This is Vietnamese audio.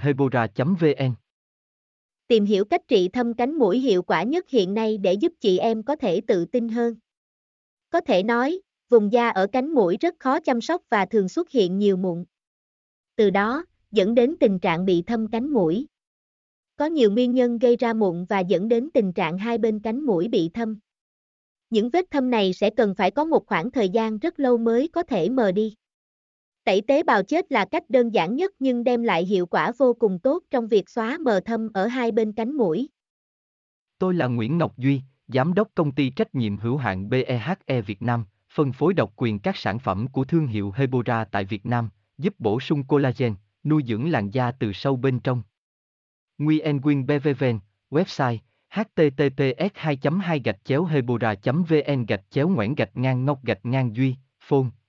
hebora vn tìm hiểu cách trị thâm cánh mũi hiệu quả nhất hiện nay để giúp chị em có thể tự tin hơn có thể nói, vùng da ở cánh mũi rất khó chăm sóc và thường xuất hiện nhiều mụn từ đó, dẫn đến tình trạng bị thâm cánh mũi. Có nhiều nguyên nhân gây ra mụn và dẫn đến tình trạng hai bên cánh mũi bị thâm. Những vết thâm này sẽ cần phải có một khoảng thời gian rất lâu mới có thể mờ đi. Tẩy tế bào chết là cách đơn giản nhất nhưng đem lại hiệu quả vô cùng tốt trong việc xóa mờ thâm ở hai bên cánh mũi. Tôi là Nguyễn Ngọc Duy, Giám đốc công ty trách nhiệm hữu hạn BEHE Việt Nam, phân phối độc quyền các sản phẩm của thương hiệu Hebora tại Việt Nam, giúp bổ sung collagen, nuôi dưỡng làn da từ sâu bên trong. Nguyen Quyên BVVN, website https 2 2 hebora vn gạch chéo ngoãn gạch ngang ngọc gạch ngang duy phone